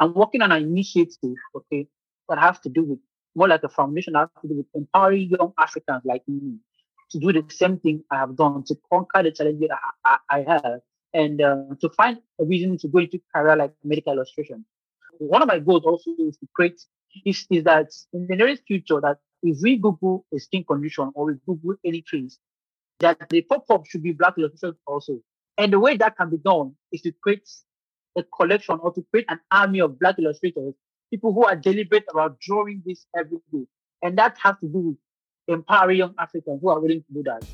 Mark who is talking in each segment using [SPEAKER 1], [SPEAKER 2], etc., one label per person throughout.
[SPEAKER 1] I'm working on an initiative, okay, that has to do with more like a foundation that has to do with empowering young Africans like me to do the same thing I have done to conquer the challenges I, I, I have and uh, to find a reason to go into career like medical illustration. One of my goals also is to create is, is that in the nearest future that if we Google a skin condition or we Google any case, that the pop-up should be black illustration also. And the way that can be done is to create a collection or to create an army of black illustrators, people who are deliberate about drawing this every day. And that has to do with empowering young Africans who are willing to do that.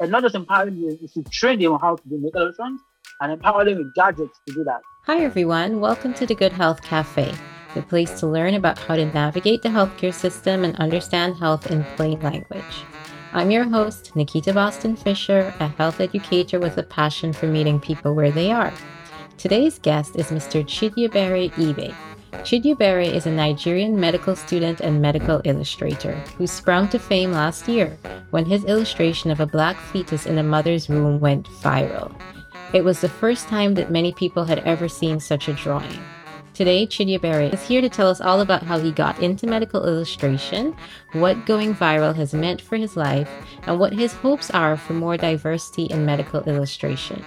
[SPEAKER 1] And not just empowering them, is to train them on how to do make illustrations and empower them with gadgets to do that.
[SPEAKER 2] Hi, everyone. Welcome to the Good Health Cafe, the place to learn about how to navigate the healthcare system and understand health in plain language. I'm your host, Nikita Boston Fisher, a health educator with a passion for meeting people where they are. Today's guest is Mr. Chidiebere Ibe. Chidiebere is a Nigerian medical student and medical illustrator who sprung to fame last year when his illustration of a black fetus in a mother's womb went viral. It was the first time that many people had ever seen such a drawing. Today, Chidiebere is here to tell us all about how he got into medical illustration, what going viral has meant for his life, and what his hopes are for more diversity in medical illustration.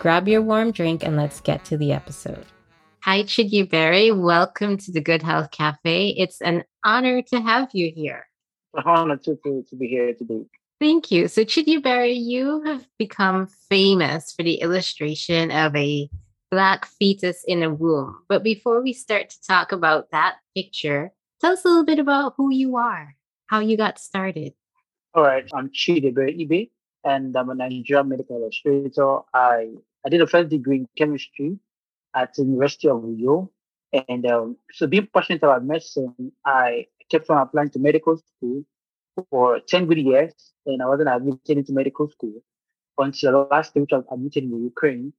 [SPEAKER 2] Grab your warm drink and let's get to the episode. Hi, Chidiebere. Welcome to the Good Health Cafe. It's an honor to have you here.
[SPEAKER 1] It's an honor to, to, to be here today.
[SPEAKER 2] Thank you. So, berry. you have become famous for the illustration of a black fetus in a womb. But before we start to talk about that picture, tell us a little bit about who you are, how you got started.
[SPEAKER 1] All right, I'm Chidiebere Ibe, and I'm a Nigerian medical illustrator. I, I did a first degree in chemistry at the University of Uyo. And um, so being passionate about medicine, I kept on applying to medical school for 10 good years, and I wasn't admitted into medical school until the last day, which I was admitted in Ukraine.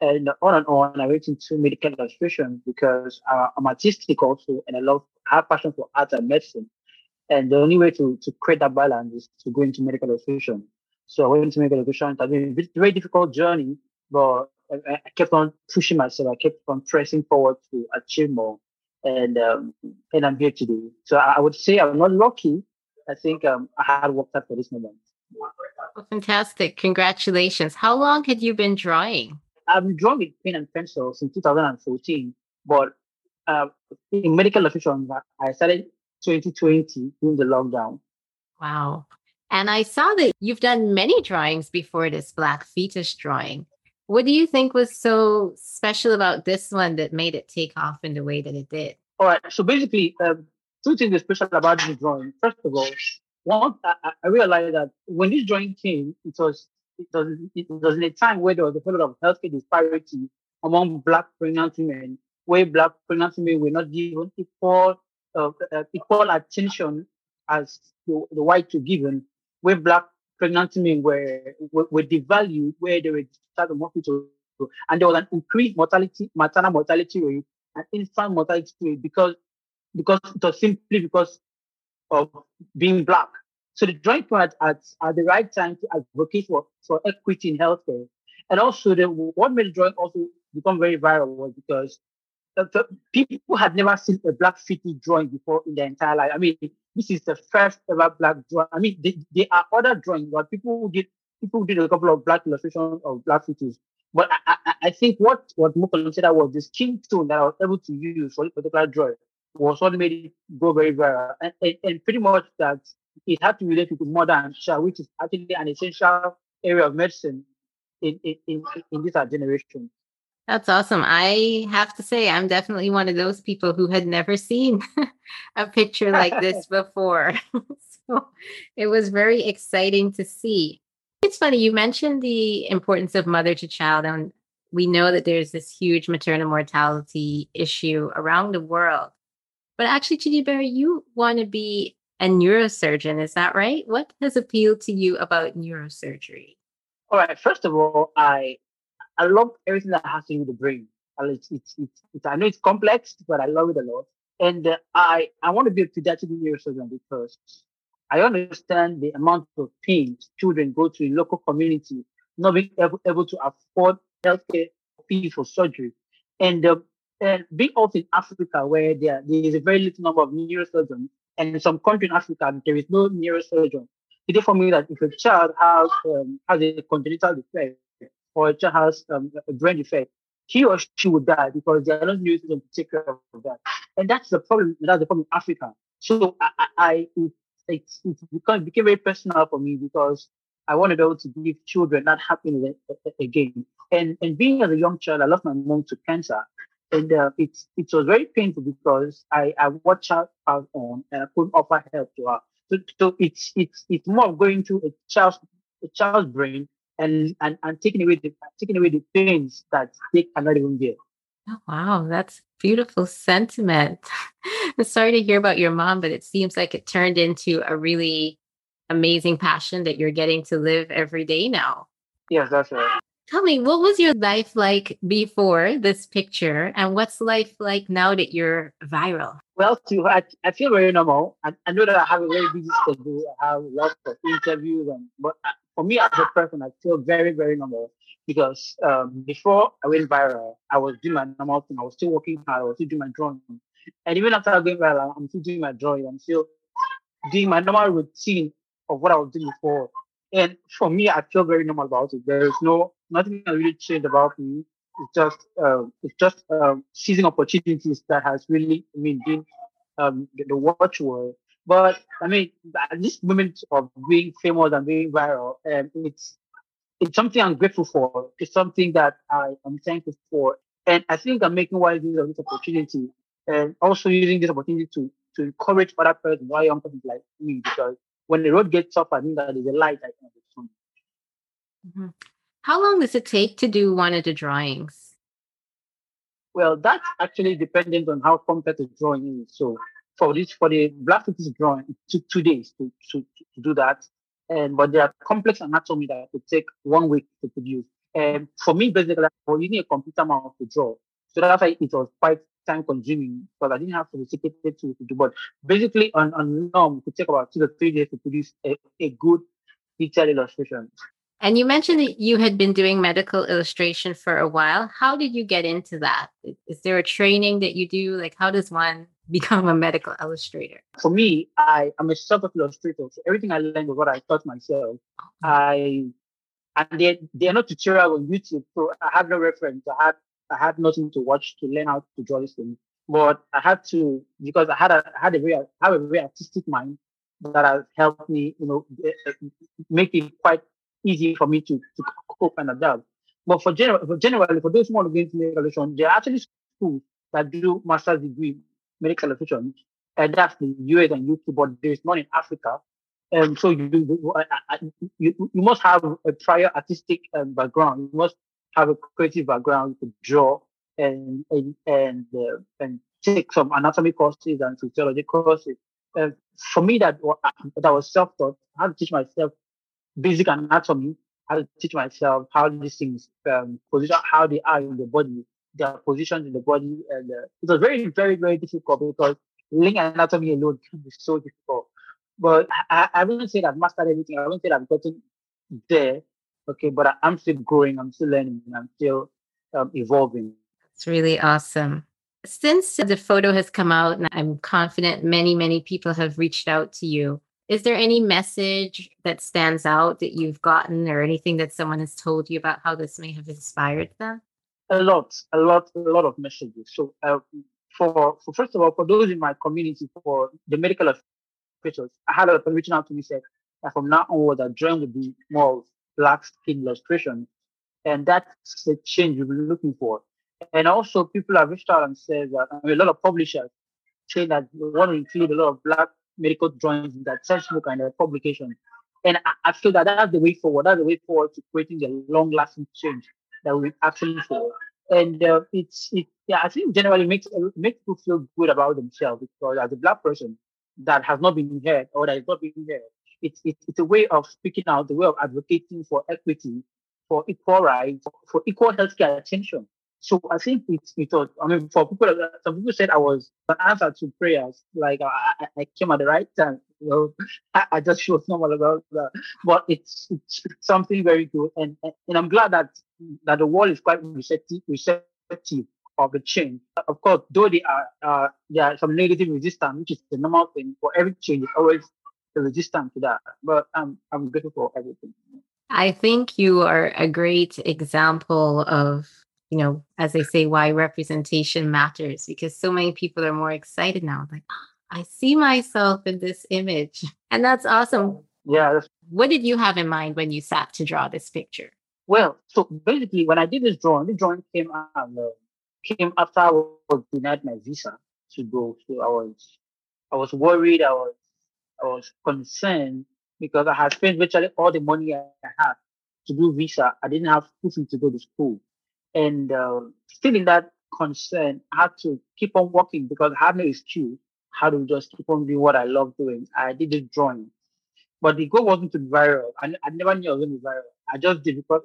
[SPEAKER 1] And on and on, I went into medical illustration because uh, I'm artistic also, and I love, have passion for art and medicine. And the only way to, to create that balance is to go into medical illustration. So I went into medical illustration. It's been a very difficult journey, but I, kept on pushing myself. I kept on pressing forward to achieve more. And um, and I'm here today. So I, would say I'm not lucky, I think um, I had worked hard for this moment.
[SPEAKER 2] Well, fantastic. Congratulations. How long had you been drawing?
[SPEAKER 1] I've been drawing with pen and pencil since 2014, but uh, in medical illustration, I started 2020 during the lockdown.
[SPEAKER 2] Wow. And I saw that you've done many drawings before this Black fetus drawing. What do you think was so special about this one that made it take off in the way that it did?
[SPEAKER 1] All right. So basically, um, two things special about this drawing. First of all, once I, I, realized that when this drawing came, it was it was it was in a time where there was a lot of healthcare disparity among black pregnant women, where black pregnant women were not given equal uh, uh, equal attention as the, the white were given, where black pregnant women were, were, were devalued, where they were discharged from hospital, and there was an increased mortality, maternal mortality rate and infant mortality rate because because it was simply because of being black. So the joint point at, at the right time to advocate for, for equity in healthcare. And also the what made the joint also become very viral was because the, people had never seen a black fetus drawing before in their entire life. I mean, this is the first ever black drawing. I mean, there are other drawings, but people did people did a couple of black illustrations of black fetuses. But I, I, I think what what more considered was the skin tone that I was able to use for this particular drawing was what made it go very viral. And, and, and, pretty much that it had to relate to modern which is actually an essential area of medicine in, in, in, in this generation.
[SPEAKER 2] That's awesome. I have to say, I'm definitely one of those people who had never seen a picture like this before. so it was very exciting to see. It's funny, you mentioned the importance of mother to child, and we know that there's this huge maternal mortality issue around the world. But actually, Chidiebere, you want to be a neurosurgeon, is that right? What has appealed to you about neurosurgery?
[SPEAKER 1] All right. First of all, I I love everything that has to do with the brain. It's, it's, it's, it's I know it's complex, but I love it a lot. And uh, I I want to be a pediatric neurosurgeon because I understand the amount of pain children go to in local community, not being able, able to afford healthcare fee for surgery. And uh, And being also in Africa, where there, there is a very little number of neurosurgeons, and in some country in Africa, there is no neurosurgeon. It is for me that if a child has um, has a congenital defect or a child has um, a brain defect, he or she would die because there are no neurosurgeons to take care of that. And that's the problem. That's the problem in Africa. So I, I it, it, it became, very personal for me because I wanted to be able to give children that happiness again. And and being as a young child, I lost my mom to cancer, and uh, it it was very painful because I I watched her pass on and I couldn't offer help to her. So, so it's it's it's more of going to a child's a child's brain and and and taking away the taking away the pains that they cannot even bear.
[SPEAKER 2] Oh, wow, that's beautiful sentiment. I'm sorry to hear about your mom, but it seems like it turned into a really amazing passion that you're getting to live every day now.
[SPEAKER 1] Yes, that's right.
[SPEAKER 2] Tell me, what was your life like before this picture, and what's life like now that you're viral?
[SPEAKER 1] Well, to, I, I feel very normal. I, I know that I have a very busy schedule. I have lots of interviews, and but uh, for me as a person, I feel very, very normal because um, before I went viral, I was doing my normal thing. I was still working hard. I was still doing my drawing, and even after I went viral, I'm still doing my drawing. I'm still doing my normal routine of what I was doing before. And for me, I feel very normal about it. There is no nothing really changed about me. It's just uh, it's just um, seizing opportunities that has really I mean been um, the, the watchword. But I mean, at this moment of being famous and being viral, um, it's it's something I'm grateful for. It's something that I am thankful for, and I think I'm making wise use of this opportunity, and also using this opportunity to to encourage other persons, other young people like me, because when the road gets tough, I think that is a light at the end of tunnel.
[SPEAKER 2] How long does it take to do one of the drawings?
[SPEAKER 1] Well, that's actually dependent on how complex the drawing is. So for this, for the black drawing, it took two days to, to, to do that. And but there are complex anatomy that could take one week to produce. And for me, basically, I was using a computer mouse to draw. So that's why it was quite time consuming because I didn't have sophisticated tools to do. But basically, on, on norm, it could take about two to three days to produce a, a good detailed illustration.
[SPEAKER 2] And you mentioned that you had been doing medical illustration for a while. How did you get into that? Is there a training that you do? Like, how does one become a medical illustrator?
[SPEAKER 1] For me, I am a self illustrator. So everything I learned was what I taught myself. Oh. I and they they are not tutorial on YouTube, so I have no reference. I had I had nothing to watch to learn how to draw this thing. But I had to because I had a I had a very I have a very artistic mind that has helped me, you know, eh, eh, make it quite easy for me to, to cope and adapt. But for general, for generally, for those who want to go into medical education, there are actually schools that do master's degree medical education. and that's the US and UK, but there is none in Africa. And so you, you, you, you must have a prior artistic um, background. You must have a creative background to draw and and and, uh, and take some anatomy courses and physiology courses. Uh, for me, that that was self-taught. I had to teach myself basic anatomy. I had to teach myself how these things um, position, how they are in the body, their positions in the body, and uh, it was very, very, very difficult because learning anatomy alone can be so difficult. But I, I wouldn't say that I've mastered everything. I wouldn't say that I've gotten there. Okay, but I'm still growing. I'm still learning. I'm still um, evolving.
[SPEAKER 2] It's really awesome. Since the photo has come out, and I'm confident many, many people have reached out to you, is there any message that stands out that you've gotten or anything that someone has told you about how this may have inspired them?
[SPEAKER 1] A lot, a lot, a lot of messages. So, uh, for, for first of all, for those in my community, for the medical officials, I had a lot of reaching out to me said that from now onward, that drawing would be more black skin illustration. And that's the change we've been looking for. And also people have reached out and said that I mean, a lot of publishers saying that they want to include a lot of black medical drawings in that textbook and their publication. And I, I, feel that that's the way forward. That's the way forward to creating the long-lasting change that we actually for. And uh, it's it yeah, I think generally makes makes people feel good about themselves because as a black person that has not been heard or that is not being heard, it's, it's, it's a way of speaking out, the way of advocating for equity, for equal rights, for equal healthcare attention. So I think it's, it I mean, for people, some people said I was an answer to prayers, like I, I came at the right time. You know, I, I just feel normal about that. But it's, it's something very good. And, and, I'm glad that, that the world is quite receptive, receptive of the change. Of course, though they are uh, there are some negative resistance, which is the normal thing for every change, it's always the resistance to that. But I'm I'm grateful for everything.
[SPEAKER 2] I think you are a great example of, you know, as they say, why representation matters because so many people are more excited now. Like, I see myself in this image. And that's awesome.
[SPEAKER 1] Yeah. That's,
[SPEAKER 2] what did you have in mind when you sat to draw this picture?
[SPEAKER 1] Well, so basically, when I did this drawing, the drawing came out, uh, came after I was denied my visa to go. So I was, I was worried. I was, I was concerned because I had spent virtually all the money I had to do visa. I didn't have anything to go to school, and uh, still in that concern, I had to keep on working because I had no excuse. How to just keep on doing what I love doing. I did the drawing, but the goal wasn't to be viral. I, I never knew I was going to be viral. I just did because,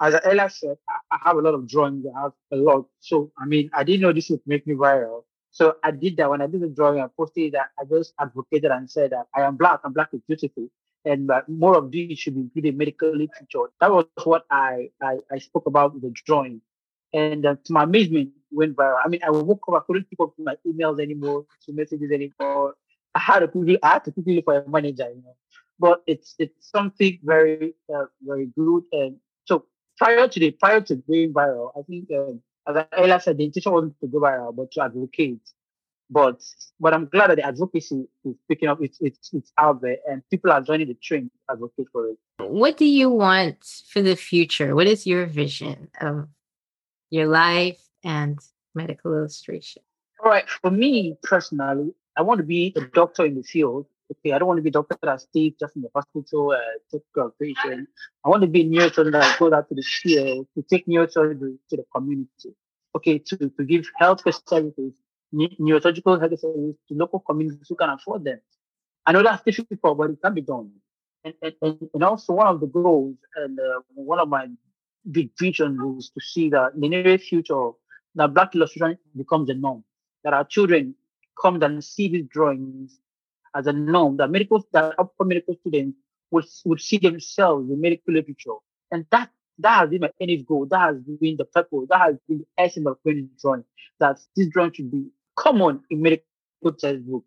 [SPEAKER 1] as I earlier said, I, I have a lot of drawings. I have a lot. So I mean, I didn't know this would make me viral. So I did that. When I did the drawing, I posted that. I just advocated and said that I am black and black is beautiful and that more of these should be included in medical literature. That was what I, I, I spoke about with the drawing. And uh, to my amazement, went viral. I mean, I woke up, I couldn't keep up my emails anymore, to messages anymore. I had to quickly, I had to quickly look for a manager, you know. But it's it's something very uh, very good. And so prior to the prior to going viral, I think um, as I said, the intention wasn't to go viral, but to advocate but but I'm glad that the advocacy is picking up. It's it's it's out there, and people are joining the train to advocate for it.
[SPEAKER 2] What do you want for the future? What is your vision of your life and medical illustration?
[SPEAKER 1] All right, for me personally, I want to be a doctor in the field. Okay, I don't want to be a doctor that stays just in the hospital, uh, take care of patients. I want to be a neurosurgeon that goes out to the field to take neurosurgery to the community. Okay, to, to give healthcare services neurosurgical health services to local communities who can afford them. I know that's difficult, but it can be done. And, and, and also one of the goals and uh, one of my big visions is to see that in the near future, that Black illustration becomes the norm, that our children come and see these drawings as a norm, that medical, that upper medical students would, would see themselves in medical literature. And that that has been my end goal. That has been the purpose. That has been the essence of creating drawing. That this drawing should be common in medical textbook.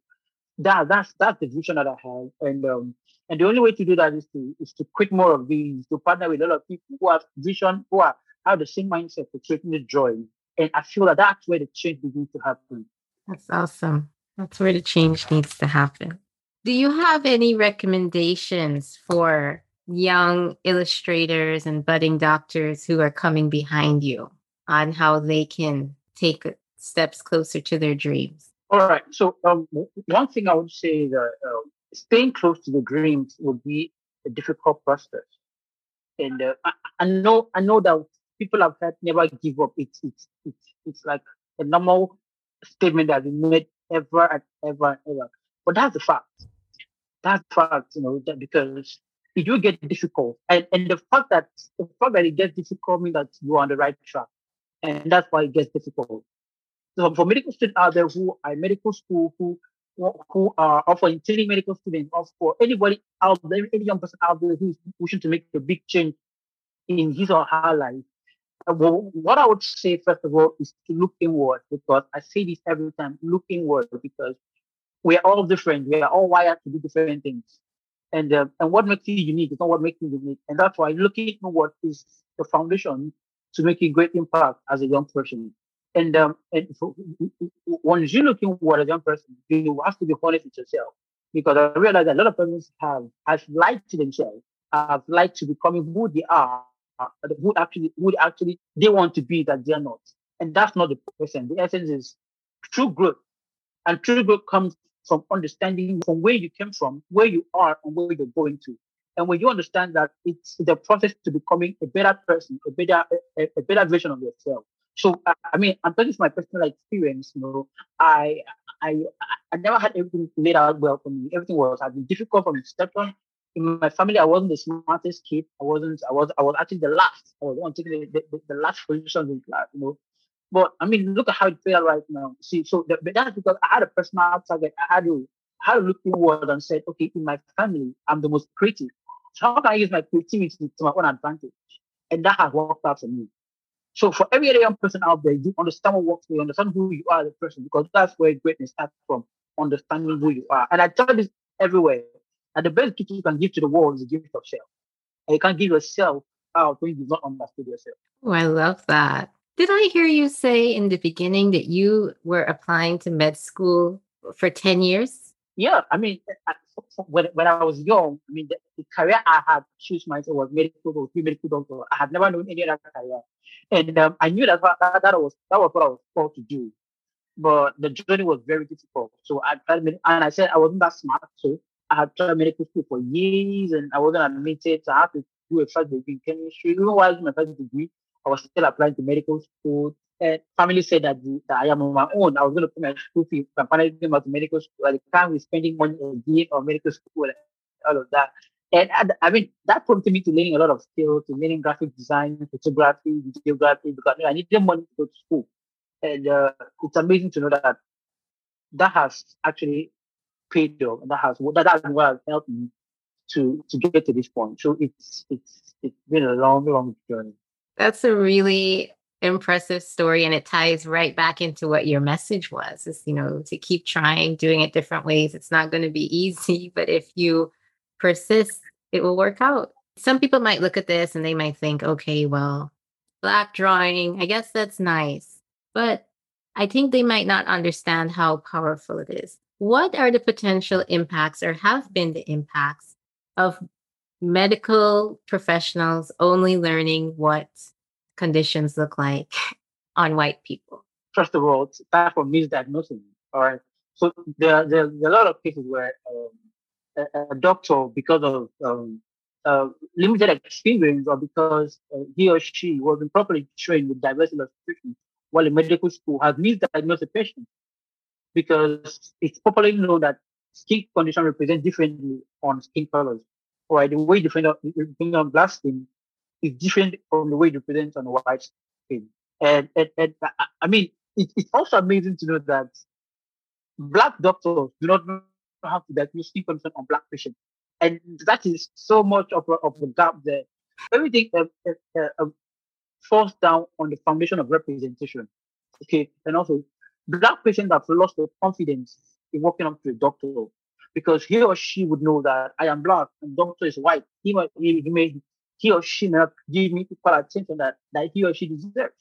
[SPEAKER 1] That that's that's the vision that I have, and um, and the only way to do that is to is to create more of these, to partner with a lot of people who have vision, who are have the same mindset for creating the drawing. And I feel that that's where the change begins to happen.
[SPEAKER 2] That's awesome. That's where the change needs to happen. Do you have any recommendations for young illustrators and budding doctors who are coming behind you on how they can take steps closer to their dreams?
[SPEAKER 1] All right. So um, one thing I would say that uh, staying close to the dreams would be a difficult process, and uh, I, I, know I know that people have heard never give up. It's it's it's it's like a normal statement that we made ever and ever and ever. But that's the fact. That's fact, you know, that because it will get difficult, and and the fact that the fact that it gets difficult means that you're on the right track, and that's why it gets difficult. For medical students out there who are medical school, who who are offering training medical students, or for anybody out there, any young person out there who's wishing to make a big change in his or her life, uh, well, what I would say first of all is to look inward because I say this every time: look inward because we are all different. We are all wired to do different things, and uh, and what makes you unique is not what makes you unique, and that's why looking inward is the foundation to make a great impact as a young person. And, um, and once you're looking for a young person, you have to be honest with yourself. Because I realize that a lot of persons have, have lied to themselves, have lied to becoming who they are, who actually, who actually they want to be that they're not. And that's not the person. The essence is true growth. And true growth comes from understanding from where you came from, where you are, and where you're going to. And when you understand that it's the process to becoming a better person, a better, a, a better version of yourself. So uh, I mean, I'm talking from my personal experience. You know, I I I never had everything laid out well for me. Everything was had been difficult from step one. In my family, I wasn't the smartest kid. I wasn't. I was. I was actually the last. I was one taking the, the, the, last position in class. You know, but I mean, look at how it played right now. See, so the, that's because I had a personal target. I had to, had to look inward and said, okay, in my family, I'm the most creative. So how can I use my creativity to my own advantage? And that has worked out for me. So for every other young person out there, you understand what works for you, understand who you are as a person, because that's where greatness starts from, understanding who you are. And I tell this everywhere. And the best gift you can give to the world is the gift of self. And you can't give yourself out when you've not understood yourself.
[SPEAKER 2] Oh, I love that. Did I hear you say in the beginning that you were applying to med school for 10 years?
[SPEAKER 1] Yeah, I mean, when, when I was young, I mean, the, the career I had choose myself was medical or medical doctor. I had never known any other career, and um, I knew that, that that was that was what I was called to do. But the journey was very difficult. So I tried, and I said I wasn't that smart. So I had tried medical school for years, and I wasn't admitted. So I had to do a first degree in chemistry. Even while I was doing my first degree, I was still applying to medical school. And family said that, the, that I am on my own. I was going to pay my school fee. My family came out to medical school. At the time, we spending money again on medical school and all of that. And I, I, mean, that prompted me to learning a lot of skills, to learning graphic design, photography, videography, because I needed money to go to school. And uh, it's amazing to know that that has actually paid off, that has that what has helped me to to get to this point. So it's it's it's been a long, long journey.
[SPEAKER 2] That's a really impressive story and it ties right back into what your message was is you know to keep trying doing it different ways. It's not going to be easy but if you persist it will work out. Some people might look at this and they might think okay well black drawing i guess that's nice but i think they might not understand how powerful it is. What are the potential impacts or have been the impacts of medical professionals only learning what conditions look like on white people?
[SPEAKER 1] First of all, time for misdiagnosing. All right. So there, there, there are a lot of cases where um, a, a, doctor, because of um, uh, limited experience or because uh, he or she wasn't properly trained with diverse illustration while in medical school, has misdiagnosed a patient because it's popularly known that skin condition represent differently on skin colors. Or the way different on black skin is different from the way it presents on white skin. And, and, and I mean, it, it's also amazing to know that black doctors do not have to diagnose skin condition on black patients. And that is so much of a, of a gap there. Everything uh, uh, uh, falls down on the foundation of representation. Okay. And also, black patients have lost their confidence in walking up to a doctor because he or she would know that I am black and doctor is white. He, he may he or she may not give me equal attention that, that he or she deserves.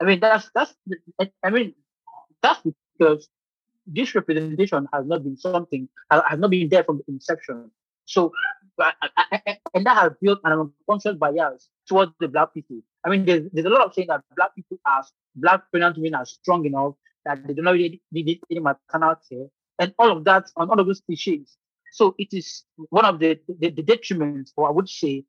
[SPEAKER 1] I mean, that's, that's, I mean, that's because this representation has not been something, has not been there from the inception. So, and that has built an unconscious bias towards the black people. I mean, there's, there's a lot of saying that black people are, black pregnant women are strong enough that they do not really need any maternal care, and all of that on all of those cliches. So it is one of the, the, the detriments, or I would say,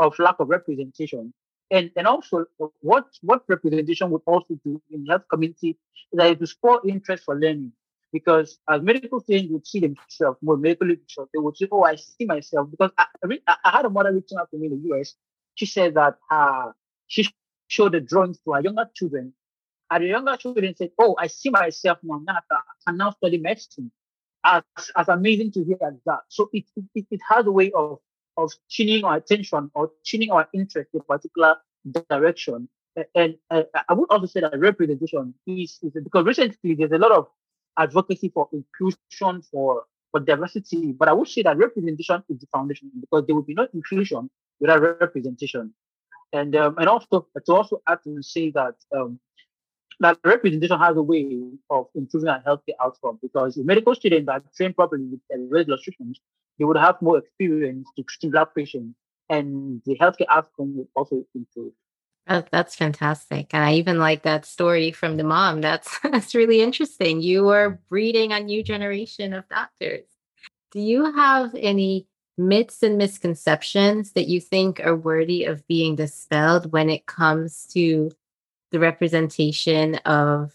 [SPEAKER 1] of lack of representation. And, and also, what, what representation would also do in the health community is that it will spur interest for learning. Because as medical students would see themselves more medical literature, they would say, Oh, I see myself. Because I, I, I had a mother reaching out to me in the US. She said that uh, she showed the drawings to her younger children. And the younger children said, Oh, I see myself now. I can now study medicine. As, as amazing to hear as that. So it, it, it has a way of of tuning our attention or tuning our interest in a particular direction. And uh, I would also say that representation is, is because recently there's a lot of advocacy for inclusion, for, for diversity, but I would say that representation is the foundation because there will be no inclusion without representation. And um, and also to also add to say that um, that representation has a way of improving our healthcare outcome because if medical students are trained properly with the restrictions, they would have more experience to treating black patients and the healthcare outcome would also improve.
[SPEAKER 2] Oh, that's fantastic. And I even like that story from the mom. That's that's really interesting. You are breeding a new generation of doctors. Do you have any myths and misconceptions that you think are worthy of being dispelled when it comes to the representation of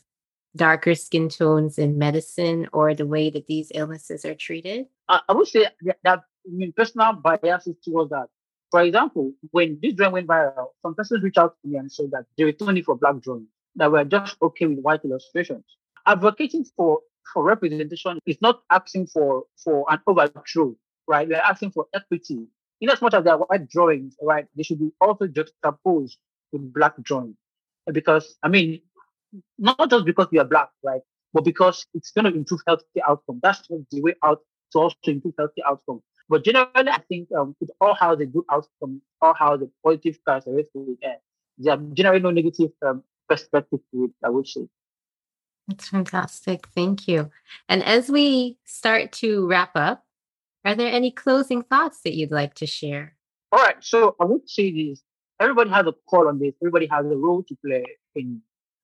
[SPEAKER 2] darker skin tones in medicine or the way that these illnesses are treated?
[SPEAKER 1] I, I would say that, I mean, personal biases towards that. For example, when this drawing went viral, some persons reached out to me and said that they were only for black drawings, that we're just okay with white illustrations. Advocating for, for representation is not asking for, for an overthrow, right? We're asking for equity. In as much as they're white drawings, right, they should be also juxtaposed with black drawings. because I mean, not just because we are black, right? But because it's going to improve healthy outcome. That's the way out to also improve healthy outcome. But generally, I think um, it all has a good outcome, all has a positive characteristic. Uh, there generally no negative um, perspective to it, I would say.
[SPEAKER 2] That's fantastic. Thank you. And as we start to wrap up, are there any closing thoughts that you'd like to share?
[SPEAKER 1] All right. So I would say this. Everybody has a call on this. Everybody has a role to play in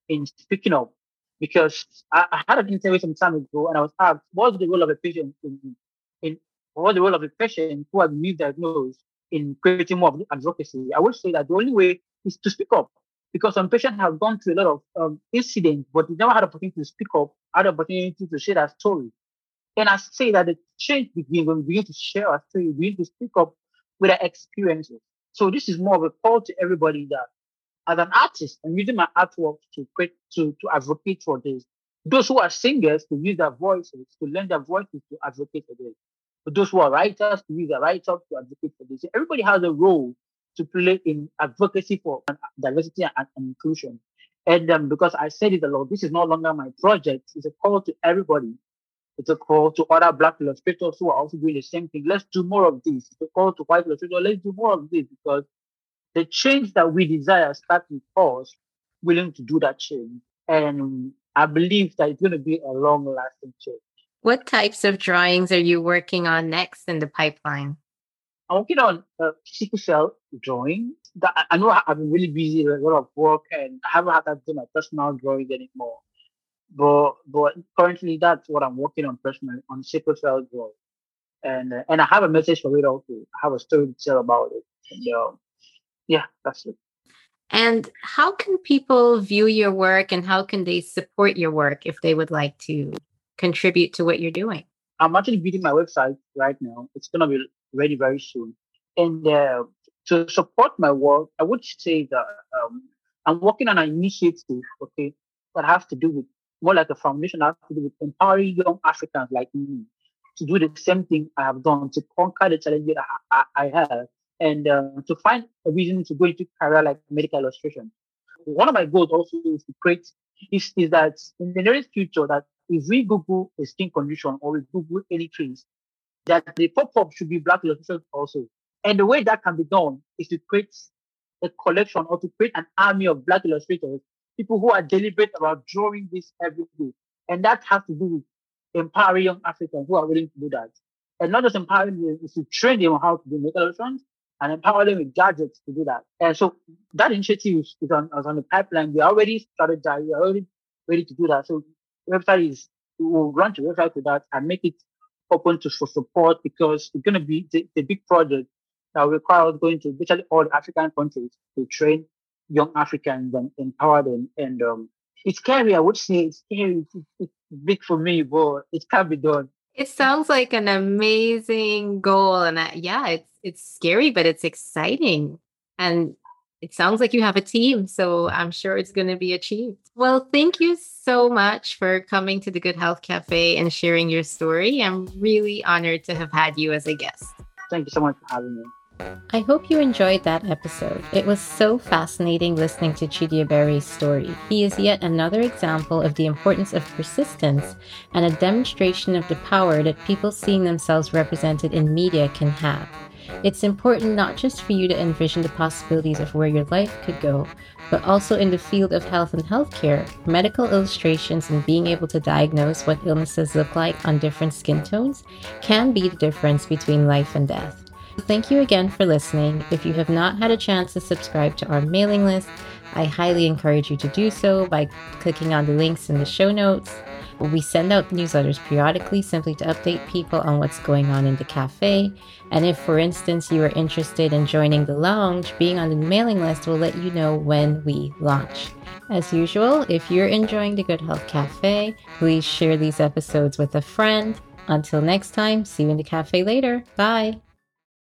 [SPEAKER 1] in speaking up. Because I, I had an interview some time ago and I was asked, what's the role of a patient in, what's the role of a patient who has been diagnosed in creating more advocacy? I would say that the only way is to speak up because some patients have gone through a lot of um, incidents, but they never had opportunity to speak up, had opportunity to share that story. And I say that the change begins when we begin to share our story, we begin to speak up with our experiences. So this is more of a call to everybody that as an artist, I'm using my artwork to create, to, to advocate for this. Those who are singers to use their voices, to lend their voices to advocate for this. Those who are writers, to use their writers to advocate for this. Everybody has a role to play in advocacy for diversity and, and inclusion. And um, because I said it a lot, this is no longer my project. It's a call to everybody. It's a call to other black illustrators who are also doing the same thing. Let's do more of this. It's a call to white illustrators. Let's do more of this because the change that we desire starts with us willing to do that change. And I believe that it's going to be a long lasting change.
[SPEAKER 2] What types of drawings are you working on next in the pipeline?
[SPEAKER 1] I'm working on uh, sickle cell drawing. That, I know I've been really busy with a lot of work and I haven't had time to do my personal drawings anymore. But but currently that's what I'm working on personally on sickle cell drawing. And uh, and I have a message for it also. I have a story to tell about it. And uh, yeah, that's it.
[SPEAKER 2] And how can people view your work and how can they support your work if they would like to contribute to what you're doing?
[SPEAKER 1] I'm actually building my website right now. It's going to be ready very soon. And uh, to support my work, I would say that um, I'm working on an initiative, okay, that has to do with more like a foundation that has to do with empowering young Africans like me to do the same thing I have done to conquer the challenges I, I, I have and uh, to find a reason to go into career like medical illustration. One of my goals also is to create is, is that in the nearest future that if we Google a skin condition or we Google any case, that the pop-up should be black illustration also. And the way that can be done is to create a collection or to create an army of black illustrators, people who are deliberate about drawing this every day. And that has to do with empowering young Africans who are willing to do that. And not just empowering them, is to train them on how to do make illustrations and empower them with gadgets to do that. And so that initiative is, on, is on the pipeline. We already started that. We are already ready to do that. So website is, will launch a website to that and make it open to for support because it's going to be the, the big project that will require us going to virtually all African countries to train young Africans and empower them. And um, it's scary. I would say it's scary. It's, it's big for me, but it can be done.
[SPEAKER 2] It sounds like an amazing goal, and uh, yeah, it's it's scary, but it's exciting, and it sounds like you have a team, so I'm sure it's going to be achieved. Well, thank you so much for coming to the Good Health Cafe and sharing your story. I'm really honored to have had you as a guest.
[SPEAKER 1] Thank you so much for having me.
[SPEAKER 2] I hope you enjoyed that episode. It was so fascinating listening to Chidiebere's story. He is yet another example of the importance of persistence and a demonstration of the power that people seeing themselves represented in media can have. It's important not just for you to envision the possibilities of where your life could go, but also in the field of health and healthcare, medical illustrations and being able to diagnose what illnesses look like on different skin tones can be the difference between life and death. Thank you again for listening. If you have not had a chance to subscribe to our mailing list, I highly encourage you to do so by clicking on the links in the show notes. We send out newsletters periodically simply to update people on what's going on in the cafe. And if, for instance, you are interested in joining the lounge, being on the mailing list will let you know when we launch. As usual, if you're enjoying the Good Health Cafe, please share these episodes with a friend. Until next time, see you in the cafe later. Bye.